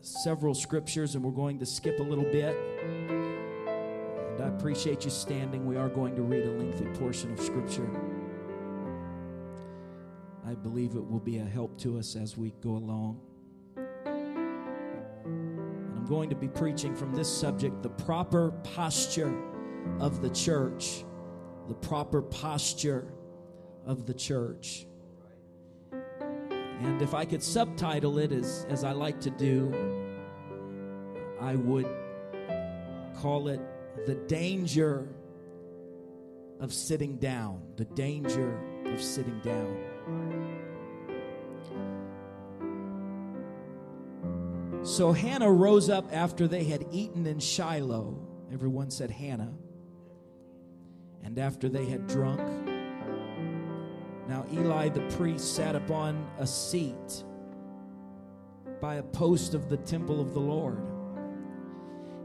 several scriptures and we're going to skip a little bit. And I appreciate you standing. We are going to read a lengthy portion of scripture. I believe it will be a help to us as we go along. And I'm going to be preaching from this subject the proper posture of the church. The proper posture of the church. And if I could subtitle it as, as I like to do, I would call it The Danger of Sitting Down. The Danger of Sitting Down. So Hannah rose up after they had eaten in Shiloh. Everyone said Hannah. And after they had drunk, now Eli the priest sat upon a seat by a post of the temple of the Lord.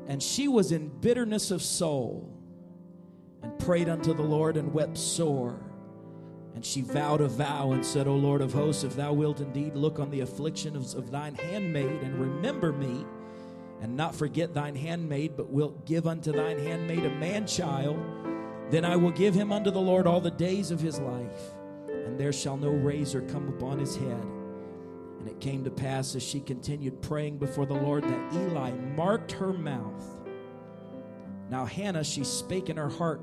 And she was in bitterness of soul and prayed unto the Lord and wept sore. And she vowed a vow and said, O Lord of hosts, if thou wilt indeed look on the affliction of, of thine handmaid and remember me, and not forget thine handmaid, but wilt give unto thine handmaid a man child, then I will give him unto the Lord all the days of his life and there shall no razor come upon his head. And it came to pass as she continued praying before the Lord that Eli marked her mouth. Now Hannah, she spake in her heart,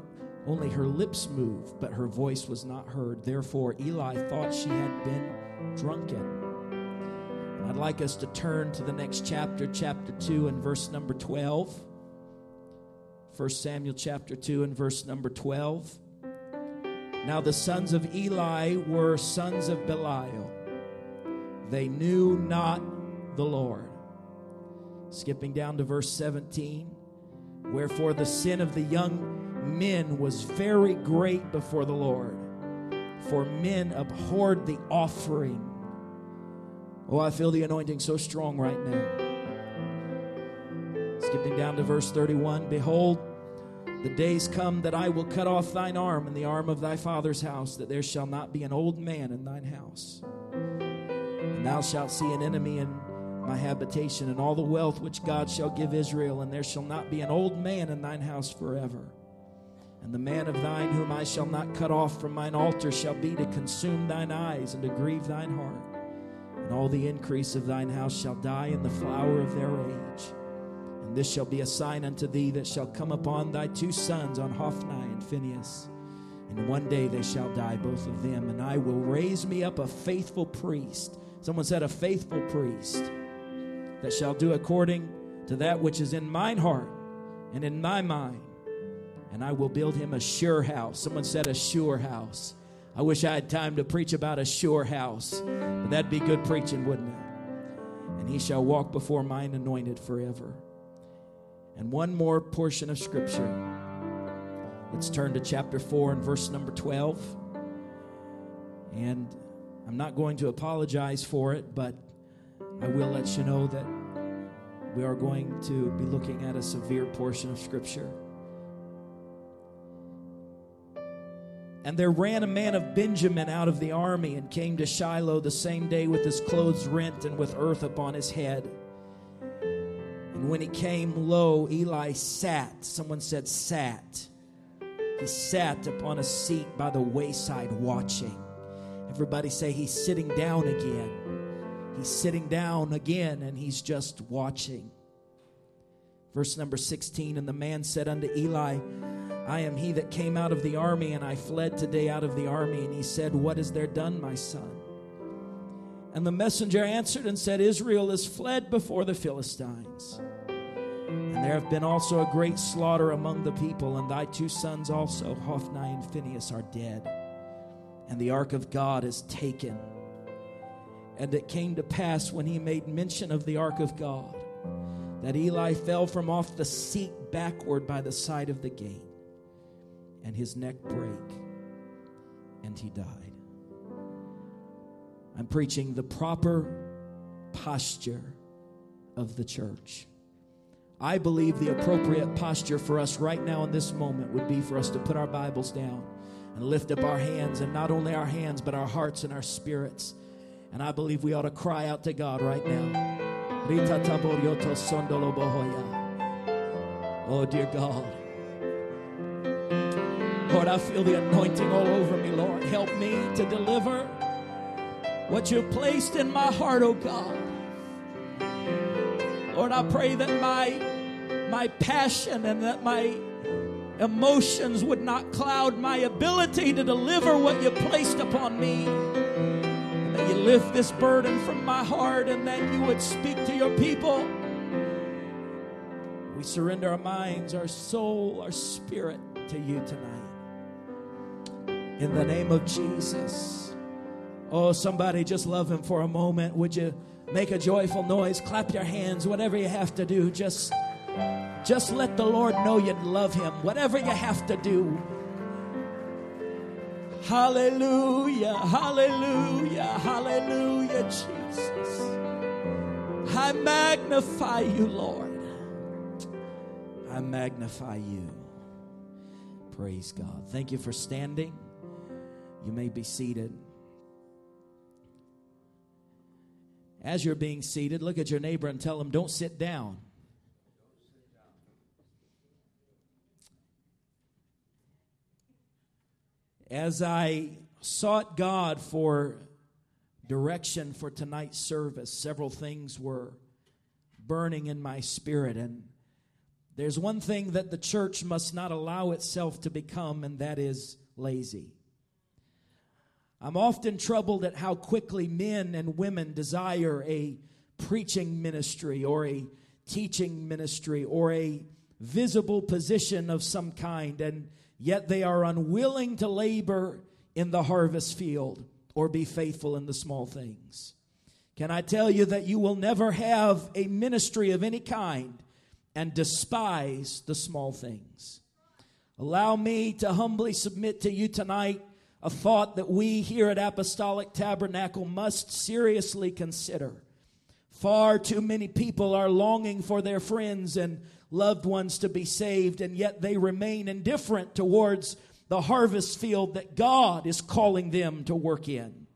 only her lips moved, but her voice was not heard. Therefore Eli thought she had been drunken. And I'd like us to turn to the next chapter, chapter 2, and verse number 12. 1 Samuel chapter 2 and verse number 12. Now the sons of Eli were sons of Belial. They knew not the Lord. Skipping down to verse 17. Wherefore the sin of the young men was very great before the Lord, for men abhorred the offering. Oh, I feel the anointing so strong right now. Skipping down to verse 31 Behold, the days come that I will cut off thine arm and the arm of thy father's house, that there shall not be an old man in thine house. And thou shalt see an enemy in my habitation, and all the wealth which God shall give Israel, and there shall not be an old man in thine house forever. And the man of thine whom I shall not cut off from mine altar shall be to consume thine eyes and to grieve thine heart. And all the increase of thine house shall die in the flower of their age. And this shall be a sign unto thee that shall come upon thy two sons, on Hophni and Phinehas. And one day they shall die, both of them, and I will raise me up a faithful priest. Someone said, A faithful priest that shall do according to that which is in mine heart and in my mind. And I will build him a sure house. Someone said, A sure house. I wish I had time to preach about a sure house, but that'd be good preaching, wouldn't it? And he shall walk before mine anointed forever. And one more portion of Scripture. Let's turn to chapter 4 and verse number 12. And I'm not going to apologize for it, but I will let you know that we are going to be looking at a severe portion of Scripture. And there ran a man of Benjamin out of the army and came to Shiloh the same day with his clothes rent and with earth upon his head. When he came, lo, Eli sat. Someone said, sat. He sat upon a seat by the wayside watching. Everybody say, he's sitting down again. He's sitting down again and he's just watching. Verse number 16 And the man said unto Eli, I am he that came out of the army, and I fled today out of the army. And he said, What is there done, my son? And the messenger answered and said, Israel is fled before the Philistines. And there have been also a great slaughter among the people, and thy two sons also, Hophni and Phinehas, are dead. And the ark of God is taken. And it came to pass when he made mention of the ark of God that Eli fell from off the seat backward by the side of the gate, and his neck brake, and he died. I'm preaching the proper posture of the church. I believe the appropriate posture for us right now in this moment would be for us to put our Bibles down and lift up our hands, and not only our hands, but our hearts and our spirits. And I believe we ought to cry out to God right now. Oh, dear God. Lord, I feel the anointing all over me, Lord. Help me to deliver what you've placed in my heart, oh God. Lord, I pray that my my passion and that my emotions would not cloud my ability to deliver what you placed upon me. That you lift this burden from my heart and that you would speak to your people. We surrender our minds, our soul, our spirit to you tonight. In the name of Jesus. Oh, somebody just love him for a moment. Would you make a joyful noise? Clap your hands, whatever you have to do. Just just let the Lord know you love him. Whatever you have to do. Hallelujah, hallelujah, hallelujah, Jesus. I magnify you, Lord. I magnify you. Praise God. Thank you for standing. You may be seated. As you're being seated, look at your neighbor and tell him, don't sit down. As I sought God for direction for tonight's service, several things were burning in my spirit. And there's one thing that the church must not allow itself to become, and that is lazy. I'm often troubled at how quickly men and women desire a preaching ministry or a teaching ministry or a visible position of some kind, and yet they are unwilling to labor in the harvest field or be faithful in the small things. Can I tell you that you will never have a ministry of any kind and despise the small things? Allow me to humbly submit to you tonight a thought that we here at Apostolic Tabernacle must seriously consider. Far too many people are longing for their friends and loved ones to be saved, and yet they remain indifferent towards the harvest field that God is calling them to work in.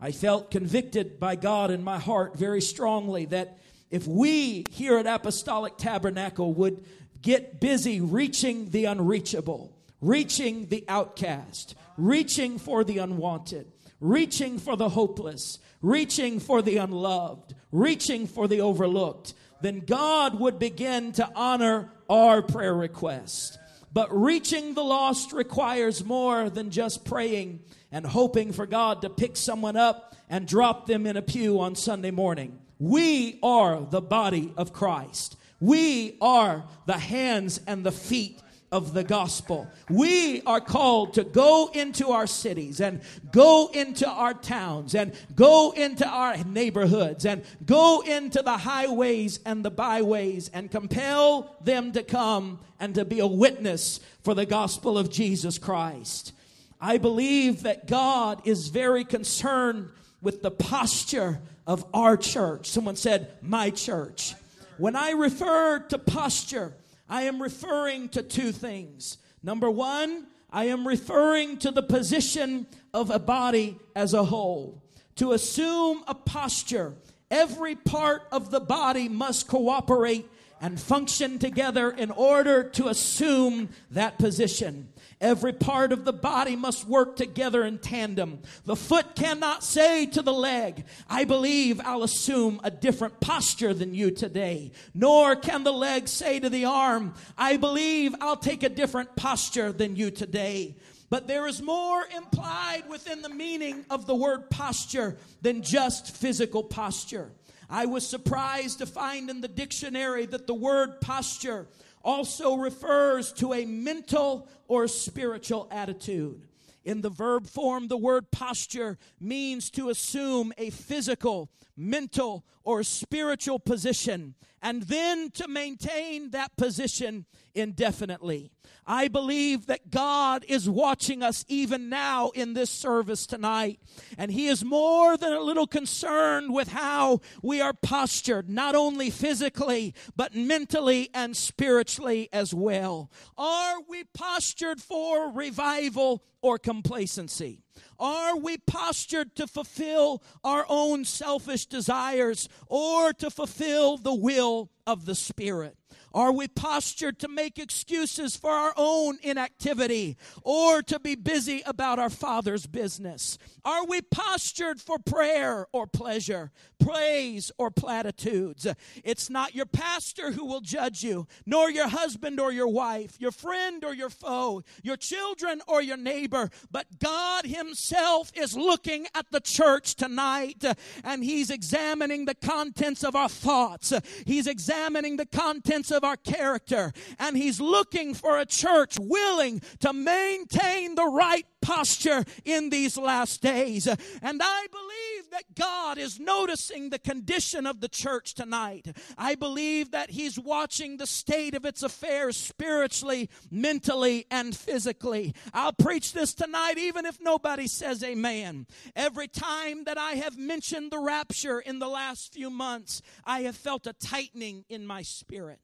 I felt convicted by God in my heart very strongly that if we here at Apostolic Tabernacle would get busy reaching the unreachable, reaching the outcast, reaching for the unwanted, reaching for the hopeless, reaching for the unloved, reaching for the overlooked, then God would begin to honor our prayer request. But reaching the lost requires more than just praying and hoping for God to pick someone up and drop them in a pew on Sunday morning. We are the body of Christ. We are the hands and the feet of the gospel. We are called to go into our cities and go into our towns and go into our neighborhoods and go into the highways and the byways and compel them to come and to be a witness for the gospel of Jesus Christ. I believe that God is very concerned with the posture of our church. Someone said, my church. When I refer to posture, I am referring to two things. Number one, I am referring to the position of a body as a whole. To assume a posture, every part of the body must cooperate and function together in order to assume that position. Every part of the body must work together in tandem. The foot cannot say to the leg, I believe I'll assume a different posture than you today. Nor can the leg say to the arm, I believe I'll take a different posture than you today. But there is more implied within the meaning of the word posture than just physical posture. I was surprised to find in the dictionary that the word posture also refers to a mental or spiritual attitude. In the verb form, the word posture means to assume a physical, mental, or spiritual position, and then to maintain that position indefinitely. I believe that God is watching us even now in this service tonight. And He is more than a little concerned with how we are postured, not only physically, but mentally and spiritually as well. Are we postured for revival or complacency? Are we postured to fulfill our own selfish desires or to fulfill the will of the Spirit? Are we postured to make excuses for our own inactivity or to be busy about our Father's business? Are we postured for prayer or pleasure, praise or platitudes? It's not your pastor who will judge you, nor your husband or your wife, your friend or your foe, your children or your neighbor, but God Himself is looking at the church tonight and He's examining the contents of our thoughts. He's examining the contents of our character and He's looking for a church willing to maintain the right posture in these last days. And I believe that God is noticing the condition of the church tonight. I believe that He's watching the state of its affairs spiritually, mentally, and physically. I'll preach this tonight even if nobody says amen. Every time that I have mentioned the rapture in the last few months, I have felt a tightening in my spirit.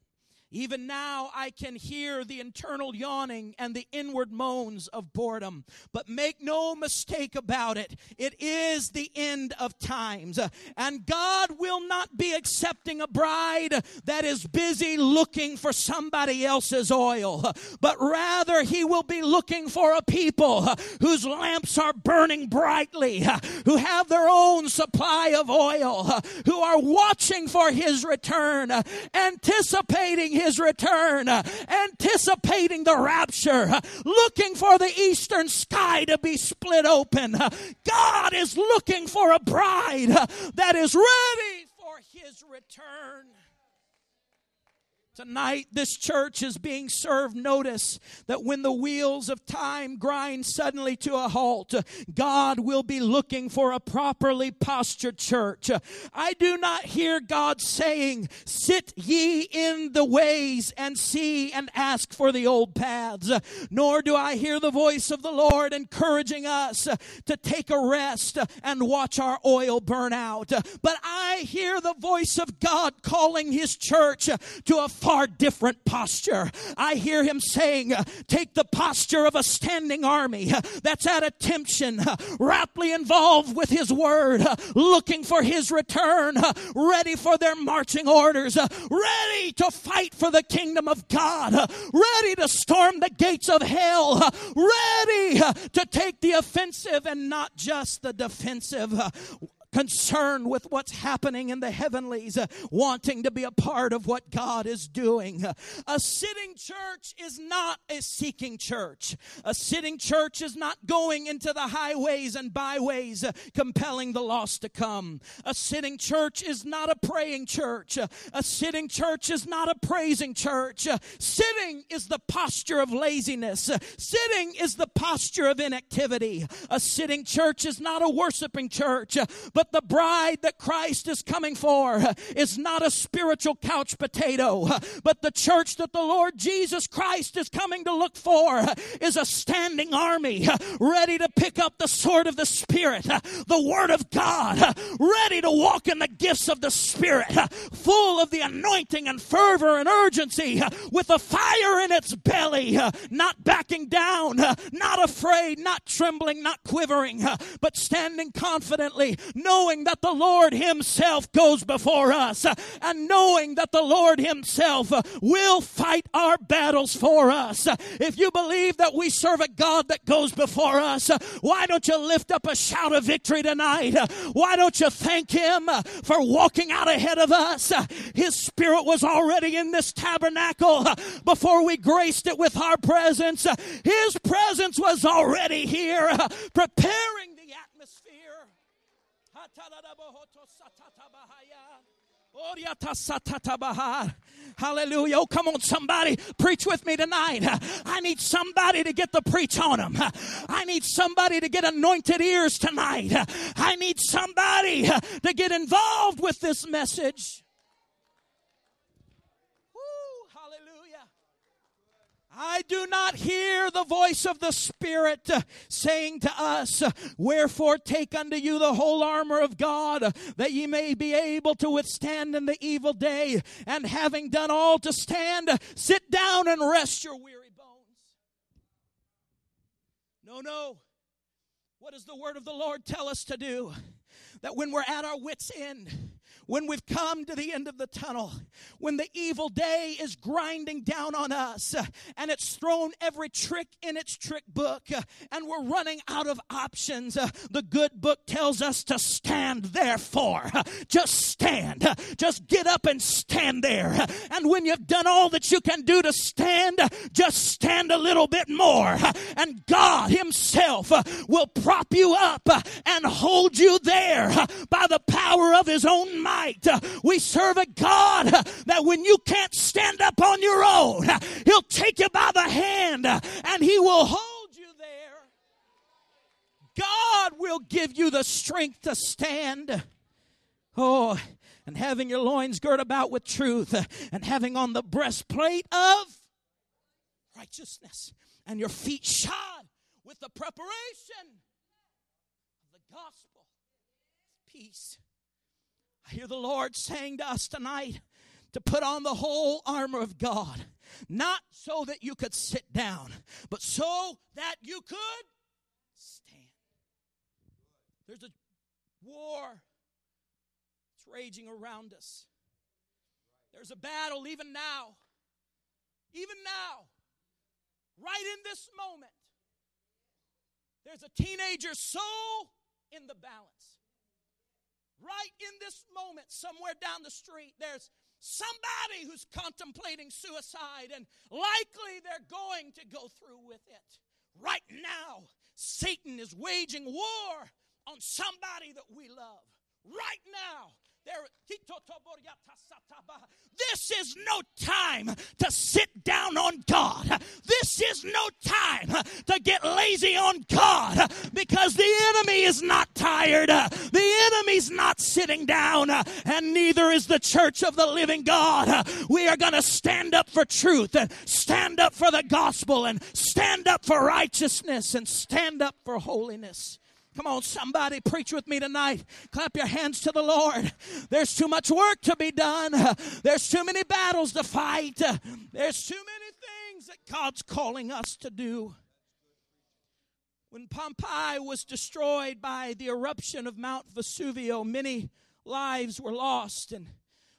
Even now, I can hear the internal yawning and the inward moans of boredom. But make no mistake about it, it is the end of times. And God will not be accepting a bride that is busy looking for somebody else's oil, but rather, He will be looking for a people whose lamps are burning brightly, who have their own supply of oil, who are watching for His return, anticipating His his return, uh, anticipating the rapture, uh, looking for the eastern sky to be split open. Uh, God is looking for a bride that is ready for his return. Tonight, this church is being served notice that when the wheels of time grind suddenly to a halt, God will be looking for a properly postured church. I do not hear God saying, Sit ye in the ways and see and ask for the old paths. Nor do I hear the voice of the Lord encouraging us to take a rest and watch our oil burn out. But I hear the voice of God calling His church to a far different posture. I hear him saying, Take the posture of a standing army that's at attention, rapidly involved with his word, looking for his return, ready for their marching orders, ready to fight for the kingdom of God, ready to storm the gates of hell, ready to take the offensive and not just the defensive concerned with what's happening in the heavenlies, uh, wanting to be a part of what God is doing. Uh, a sitting church is not a seeking church. A sitting church is not going into the highways and byways, uh, compelling the lost to come. A sitting church is not a praying church. Uh, a sitting church is not a praising church. Uh, sitting is the posture of laziness. Sitting is the posture of inactivity. A sitting church is not a worshiping church, but but the bride that Christ is coming for is not a spiritual couch potato, but the church that the Lord Jesus Christ is coming to look for is a standing army ready to pick up the sword of the Spirit, the Word of God, ready to walk in the gifts of the Spirit, full of the anointing and fervor and urgency, with a fire in its belly, not backing down, not afraid, not trembling, not quivering, but standing confidently, knowing that the Lord Himself goes before us uh, and knowing that the Lord Himself uh, will fight our battles for us. Uh, if you believe that we serve a God that goes before us, why don't you lift up a shout of victory tonight? Why don't you thank Him for walking out ahead of us? His Spirit was already in this tabernacle before we graced it with our presence. His presence was already here, preparing Hallelujah. Oh, come on, somebody. Preach with me tonight. I need somebody to get the preach on them. I need somebody to get anointed ears tonight. I need somebody to get involved with this message. Woo, hallelujah. I do not hear the voice of the Spirit uh, saying to us, uh, Wherefore take unto you the whole armor of God, that ye may be able to withstand in the evil day, and having done all to stand, sit down and rest your weary bones. No, no. What does the word of the Lord tell us to do? That when we're at our wits' end, when we've come to the end of the tunnel, when the evil day is grinding down on us uh, and it's thrown every trick in its trick book uh, and we're running out of options, uh, the good book tells us to stand therefore. Uh, just stand. Uh, just get up and stand there. Uh, and when you've done all that you can do to stand, just stand a little bit more. And God Himself will prop you up and hold you there by the power of His own might. We serve a God that when you can't stand up on your own, He'll take you by the hand and He will hold you there. God will give you the strength to stand. Oh, and having your loins girt about with truth, and having on the breastplate of righteousness, and your feet shod with the preparation of the gospel peace. I hear the Lord saying to us tonight to put on the whole armor of God, not so that you could sit down, but so that you could stand. There's a war that's raging around us. There's a battle even now. Even now, right in this moment, there's a teenager soul in the balance right in this moment, somewhere down the street, there's somebody who's contemplating suicide, and likely they're going to go through with it. Right now, Satan is waging war on somebody that we love. Right now, this is no time to sit down on God. This is no time to get lazy on God because the enemy is not tired. The enemy's not sitting down, and neither is the church of the living God. We are going to stand up for truth and stand up for the gospel and stand up for righteousness and stand up for holiness. Come on, somebody preach with me tonight. Clap your hands to the Lord. There's too much work to be done. There's too many battles to fight. There's too many things that God's calling us to do. When Pompeii was destroyed by the eruption of Mount Vesuvio, many lives were lost. And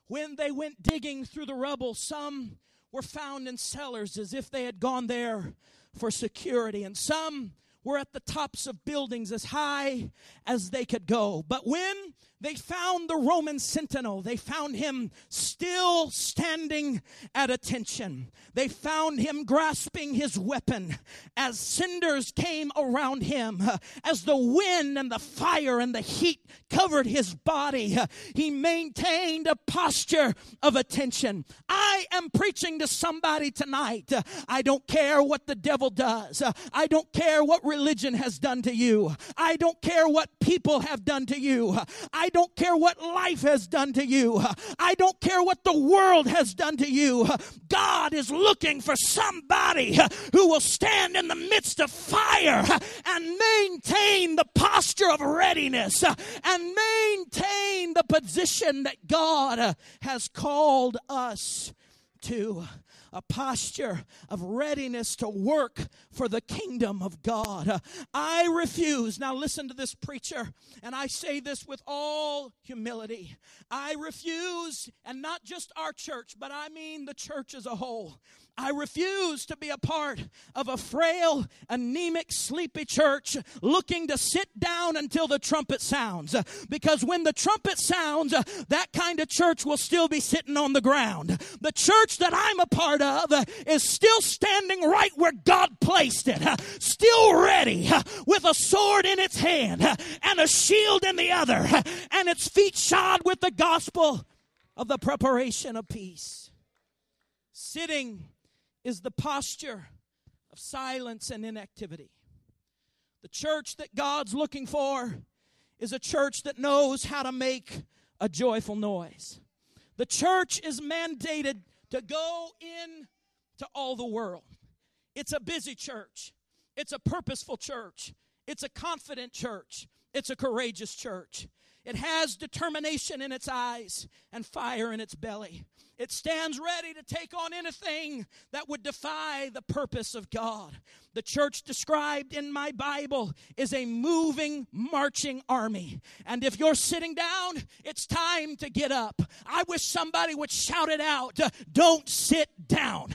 when they went digging through the rubble, some were found in cellars as if they had gone there for security, and some were at the tops of buildings as high as they could go. But when they found the Roman sentinel. They found him still standing at attention. They found him grasping his weapon as cinders came around him, as the wind and the fire and the heat covered his body. He maintained a posture of attention. I am preaching to somebody tonight. I don't care what the devil does. I don't care what religion has done to you. I don't care what people have done to you. I don't care what life has done to you. I don't care what the world has done to you. God is looking for somebody who will stand in the midst of fire and maintain the posture of readiness and maintain the position that God has called us to a posture of readiness to work for the kingdom of God. I refuse. Now, listen to this preacher, and I say this with all humility. I refuse, and not just our church, but I mean the church as a whole. I refuse to be a part of a frail, anemic, sleepy church looking to sit down until the trumpet sounds. Because when the trumpet sounds, that kind of church will still be sitting on the ground. The church that I'm a part of is still standing right where God placed it, still ready with a sword in its hand and a shield in the other, and its feet shod with the gospel of the preparation of peace. Sitting is the posture of silence and inactivity. The church that God's looking for is a church that knows how to make a joyful noise. The church is mandated to go in to all the world. It's a busy church. It's a purposeful church. It's a confident church. It's a courageous church. It has determination in its eyes and fire in its belly. It stands ready to take on anything that would defy the purpose of God. The church described in my Bible is a moving, marching army. And if you're sitting down, it's time to get up. I wish somebody would shout it out don't sit down.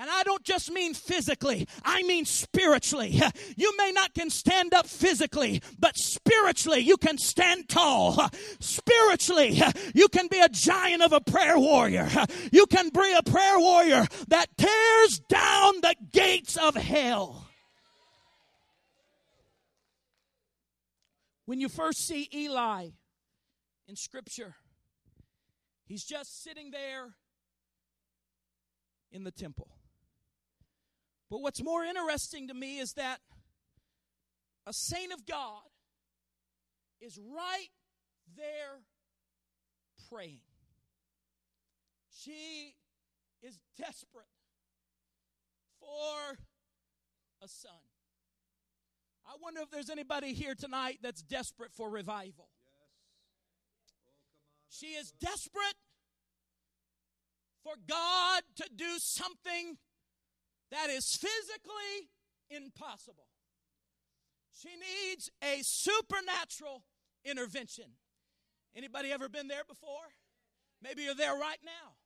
And I don't just mean physically, I mean spiritually. You may not can stand up physically, but spiritually you can stand tall. Spiritually, you can be a giant of a prayer warrior. You can be a prayer warrior that tears down the gates of hell. When you first see Eli in Scripture, he's just sitting there in the temple. But what's more interesting to me is that a saint of God is right there praying. She is desperate for a son. I wonder if there's anybody here tonight that's desperate for revival. Yes. She is desperate for God to do something that is physically impossible. She needs a supernatural intervention. Anybody ever been there before? Maybe you're there right now.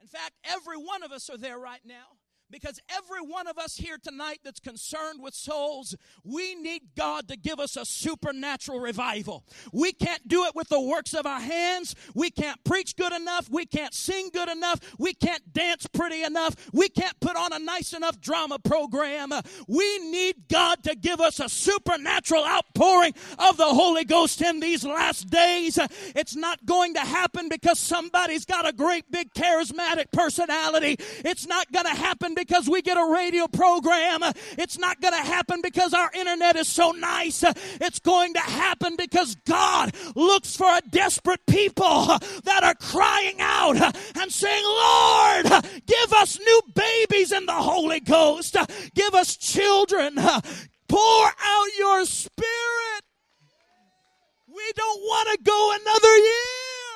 In fact, every one of us are there right now. Because every one of us here tonight that's concerned with souls, we need God to give us a supernatural revival. We can't do it with the works of our hands. We can't preach good enough. We can't sing good enough. We can't dance pretty enough. We can't put on a nice enough drama program. We need God to give us a supernatural outpouring of the Holy Ghost in these last days. It's not going to happen because somebody's got a great big charismatic personality. It's not going to happen because we get a radio program. It's not going to happen because our internet is so nice. It's going to happen because God looks for a desperate people that are crying out and saying, Lord, give us new babies in the Holy Ghost. Give us children. Pour out your spirit. We don't want to go another year.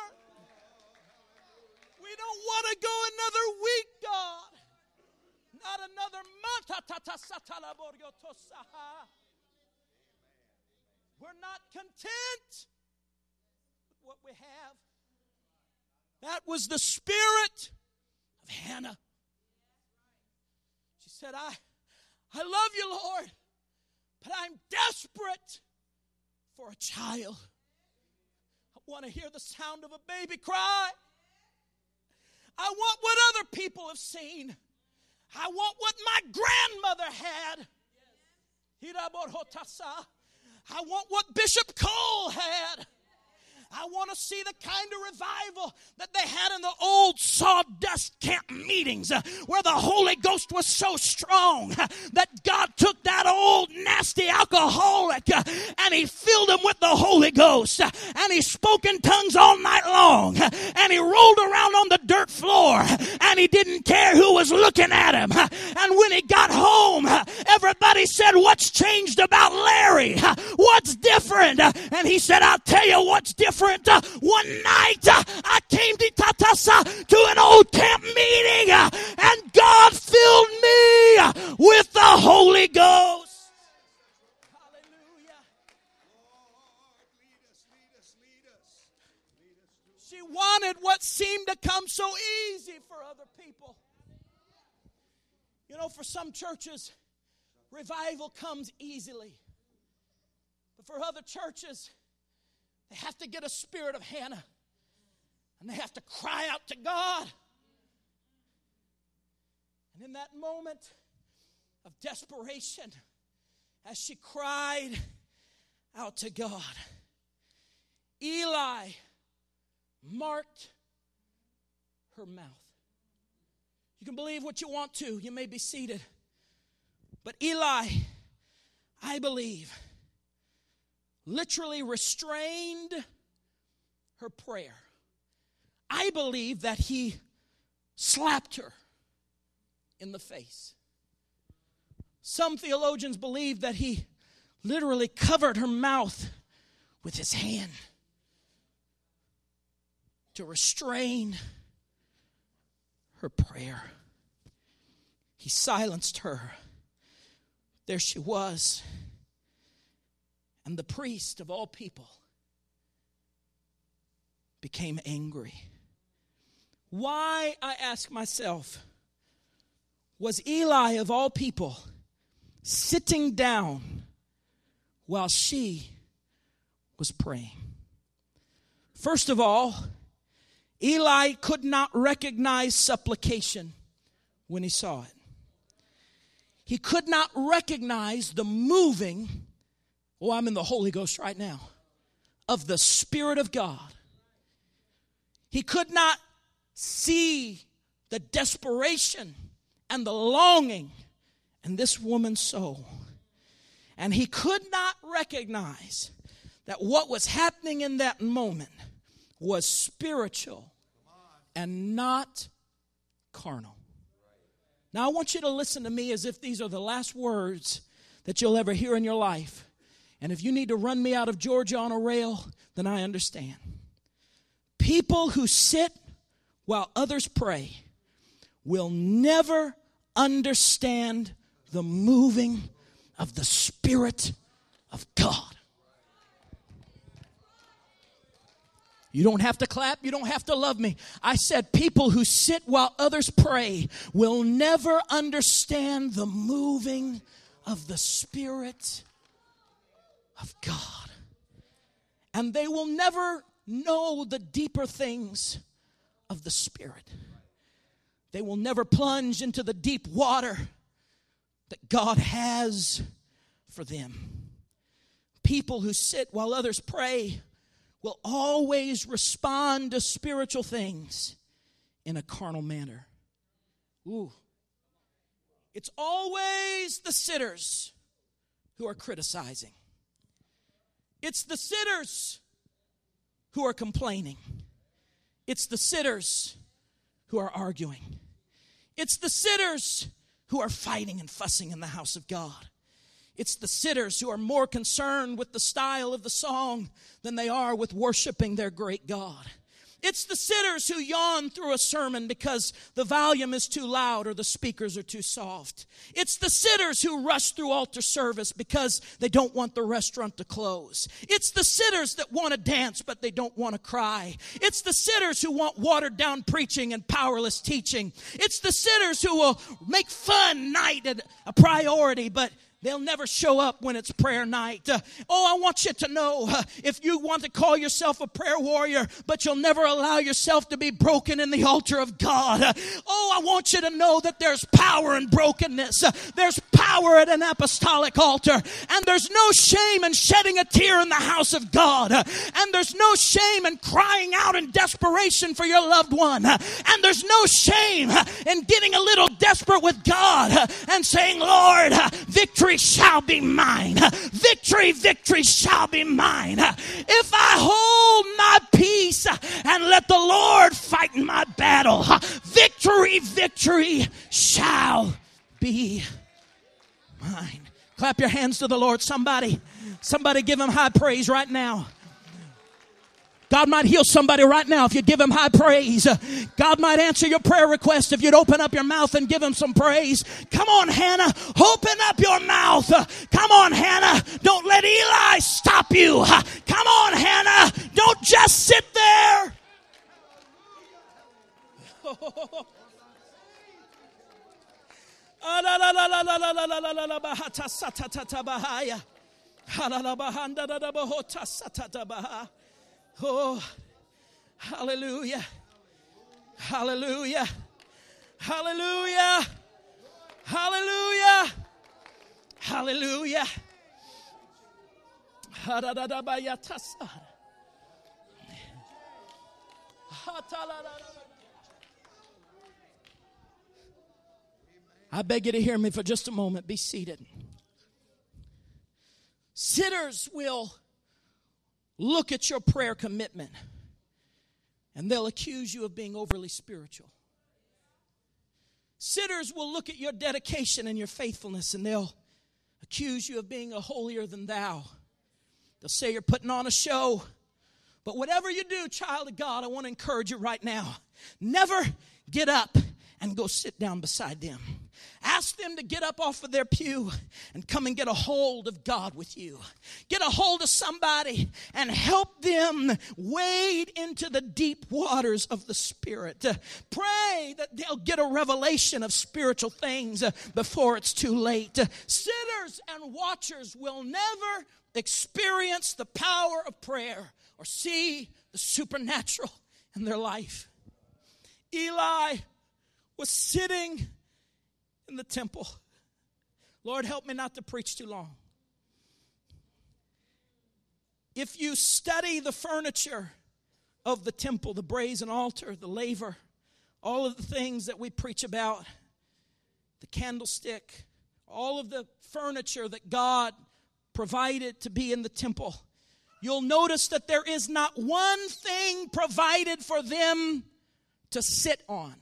We don't want to go another week, God not another month. We're not content with what we have. That was the spirit of Hannah. She said, I, I love you, Lord, but I'm desperate for a child. I want to hear the sound of a baby cry. I want what other people have seen. I want what my grandmother had. I want what Bishop Cole had. I want to see the kind of revival that they had in the old sawdust camp meetings uh, where the Holy Ghost was so strong uh, that God took that old nasty alcoholic uh, and he filled him with the Holy Ghost uh, and he spoke in tongues all night long uh, and he rolled around on the dirt floor uh, and he didn't care who was looking at him. And when he got home, everybody said, What's changed about Larry? What's different? And he said, I'll tell you what's different different. Uh, one night uh, I came to Tatasa to an old camp meeting uh, and God filled me with the Holy Ghost. She wanted what seemed to come so easy for other people. You know, for some churches, revival comes easily. But for other churches, they have to get a spirit of Hannah and they have to cry out to God. And in that moment of desperation, as she cried out to God, Eli marked her mouth. You can believe what you want to, you may be seated. But Eli, I believe, literally restrained her prayer. I believe that he slapped her in the face. Some theologians believe that he literally covered her mouth with his hand to restrain her prayer. He silenced her. There she was. And the priest of all people became angry. Why, I ask myself, was Eli of all people sitting down while she was praying? First of all, Eli could not recognize supplication when he saw it. He could not recognize the moving, oh, I'm in the Holy Ghost right now, of the Spirit of God. He could not see the desperation and the longing in this woman's soul. And he could not recognize that what was happening in that moment was spiritual and not carnal. Now, I want you to listen to me as if these are the last words that you'll ever hear in your life. And if you need to run me out of Georgia on a rail, then I understand. People who sit while others pray will never understand the moving of the Spirit of God. You don't have to clap. You don't have to love me. I said, people who sit while others pray will never understand the moving of the Spirit of God. And they will never know the deeper things of the Spirit. They will never plunge into the deep water that God has for them. People who sit while others pray will always respond to spiritual things in a carnal manner. Ooh. It's always the sitters who are criticizing. It's the sitters who are complaining. It's the sitters who are arguing. It's the sitters who are fighting and fussing in the house of God. It's the sitters who are more concerned with the style of the song than they are with worshiping their great God. It's the sitters who yawn through a sermon because the volume is too loud or the speakers are too soft. It's the sitters who rush through altar service because they don't want the restaurant to close. It's the sitters that want to dance but they don't want to cry. It's the sitters who want watered down preaching and powerless teaching. It's the sitters who will make fun night a priority but They'll never show up when it's prayer night. Uh, oh, I want you to know uh, if you want to call yourself a prayer warrior, but you'll never allow yourself to be broken in the altar of God. Uh, oh, I want you to know that there's power in brokenness. Uh, there's power at an apostolic altar. And there's no shame in shedding a tear in the house of God. Uh, and there's no shame in crying out in desperation for your loved one. Uh, and there's no shame in getting a little desperate with God and saying, Lord, victory victory shall be mine. Victory, victory shall be mine. If I hold my peace and let the Lord fight in my battle, victory, victory shall be mine. Clap your hands to the Lord, somebody. Somebody give him high praise right now. God might heal somebody right now if you give him high praise. God might answer your prayer request if you'd open up your mouth and give him some praise. Come on, Hannah. Open up your mouth. Come on, Hannah. Don't let Eli stop you. Come on, Hannah. Don't just sit there. Oh, hallelujah. Hallelujah. Hallelujah. Hallelujah. Hallelujah. I beg you to hear me for just a moment. Be seated. Sitters will look at your prayer commitment and they'll accuse you of being overly spiritual. Sitters will look at your dedication and your faithfulness and they'll accuse you of being a holier than thou. They'll say you're putting on a show. But whatever you do, child of God, I want to encourage you right now. Never get up and go sit down beside them. Ask them to get up off of their pew and come and get a hold of God with you. Get a hold of somebody and help them wade into the deep waters of the Spirit. Pray that they'll get a revelation of spiritual things before it's too late. Sitters and watchers will never experience the power of prayer or see the supernatural in their life. Eli was sitting in the temple. Lord, help me not to preach too long. If you study the furniture of the temple, the brazen altar, the laver, all of the things that we preach about, the candlestick, all of the furniture that God provided to be in the temple, you'll notice that there is not one thing provided for them to sit on.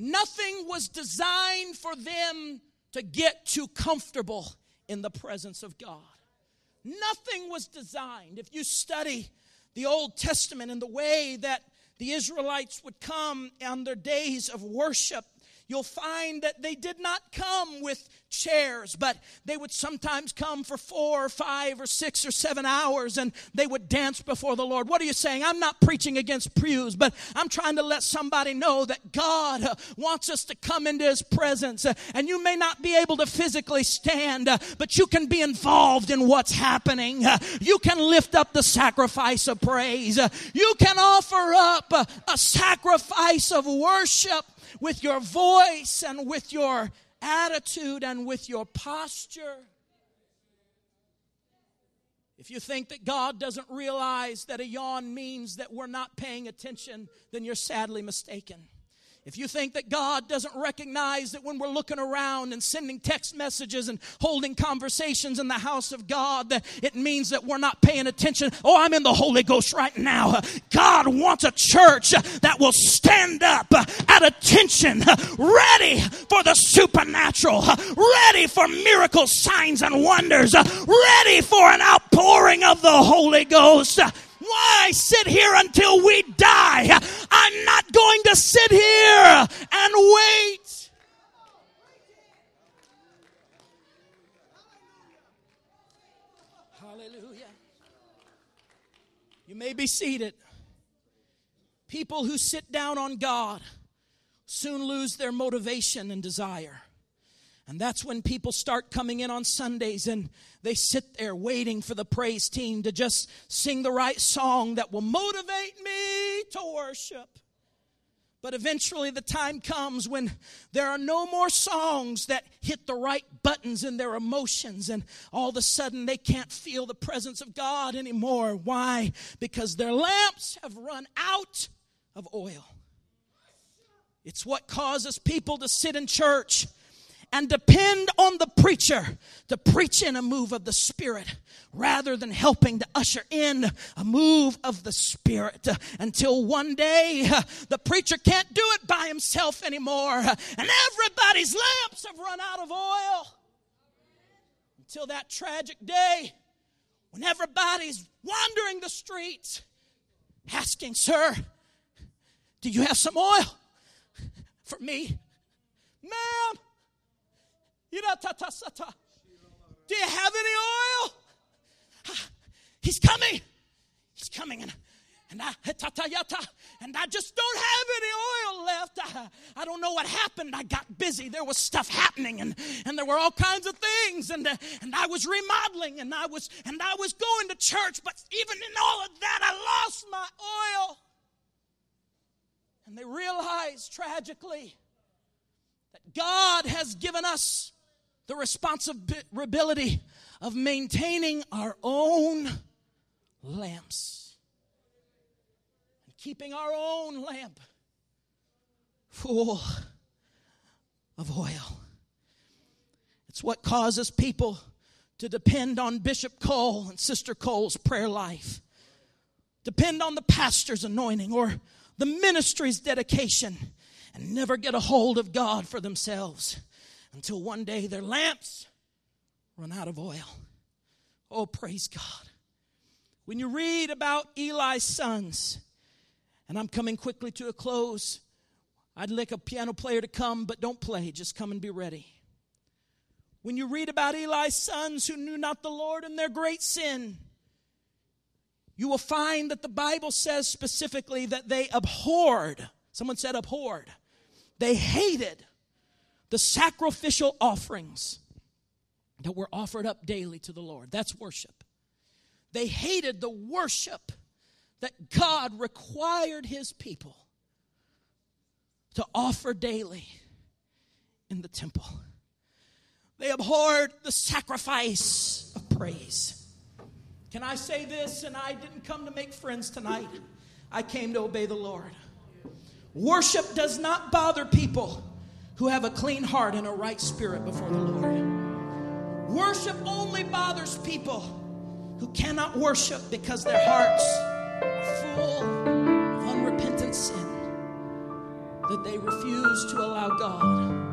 Nothing was designed for them to get too comfortable in the presence of God. Nothing was designed. If you study the Old Testament and the way that the Israelites would come on their days of worship, you'll find that they did not come with chairs, but they would sometimes come for four or five or six or seven hours and they would dance before the Lord. What are you saying? I'm not preaching against pews, but I'm trying to let somebody know that God uh, wants us to come into His presence. Uh, and you may not be able to physically stand, uh, but you can be involved in what's happening. You can lift up the sacrifice of praise. You can offer up a sacrifice of worship with your voice and with your attitude and with your posture. If you think that God doesn't realize that a yawn means that we're not paying attention, then you're sadly mistaken. If you think that God doesn't recognize that when we're looking around and sending text messages and holding conversations in the house of God, that it means that we're not paying attention. Oh, I'm in the Holy Ghost right now. God wants a church that will stand up at attention, ready for the supernatural, ready for miracles, signs, and wonders, ready for an outpouring of the Holy Ghost. Why sit here until we die? I'm not going to sit here and wait. Hallelujah. You may be seated. People who sit down on God soon lose their motivation and desire. And that's when people start coming in on Sundays and they sit there waiting for the praise team to just sing the right song that will motivate me to worship. But eventually, the time comes when there are no more songs that hit the right buttons in their emotions, and all of a sudden they can't feel the presence of God anymore. Why? Because their lamps have run out of oil. It's what causes people to sit in church and depend on the preacher to preach in a move of the Spirit rather than helping to usher in a move of the Spirit until one day the preacher can't do it by himself anymore and everybody's lamps have run out of oil. Until that tragic day when everybody's wandering the streets asking, Sir, do you have some oil for me? Ma'am, do you have any oil? Ah, he's coming. He's coming. And, and I and I just don't have any oil left. I, I don't know what happened. I got busy. There was stuff happening and, and there were all kinds of things. And, and I was remodeling and I was and I was going to church, but even in all of that, I lost my oil. And they realized tragically that God has given us the responsibility of maintaining our own lamps and keeping our own lamp full of oil. It's what causes people to depend on Bishop Cole and Sister Cole's prayer life, depend on the pastor's anointing or the ministry's dedication and never get a hold of God for themselves until one day their lamps run out of oil. Oh, praise God. When you read about Eli's sons, and I'm coming quickly to a close, I'd like a piano player to come, but don't play, just come and be ready. When you read about Eli's sons who knew not the Lord and their great sin, you will find that the Bible says specifically that they abhorred. Someone said abhorred. They hated the sacrificial offerings that were offered up daily to the Lord. That's worship. They hated the worship that God required his people to offer daily in the temple. They abhorred the sacrifice of praise. Can I say this? And I didn't come to make friends tonight, I came to obey the Lord. Worship does not bother people who have a clean heart and a right spirit before the Lord. Worship only bothers people who cannot worship because their hearts are full of unrepentant sin that they refuse to allow God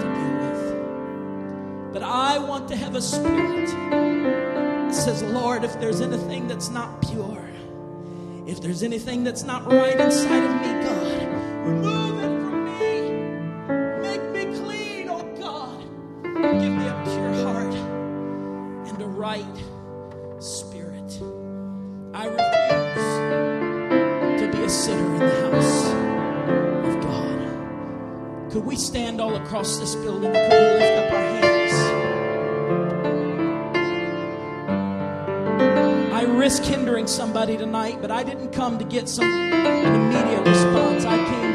to deal with. But I want to have a spirit that says, Lord, if there's anything that's not pure, if there's anything that's not right inside of me, God, remove spirit. I refuse to be a sinner in the house of God. Could we stand all across this building? Could we lift up our hands? I risk hindering somebody tonight, but I didn't come to get some immediate response. I came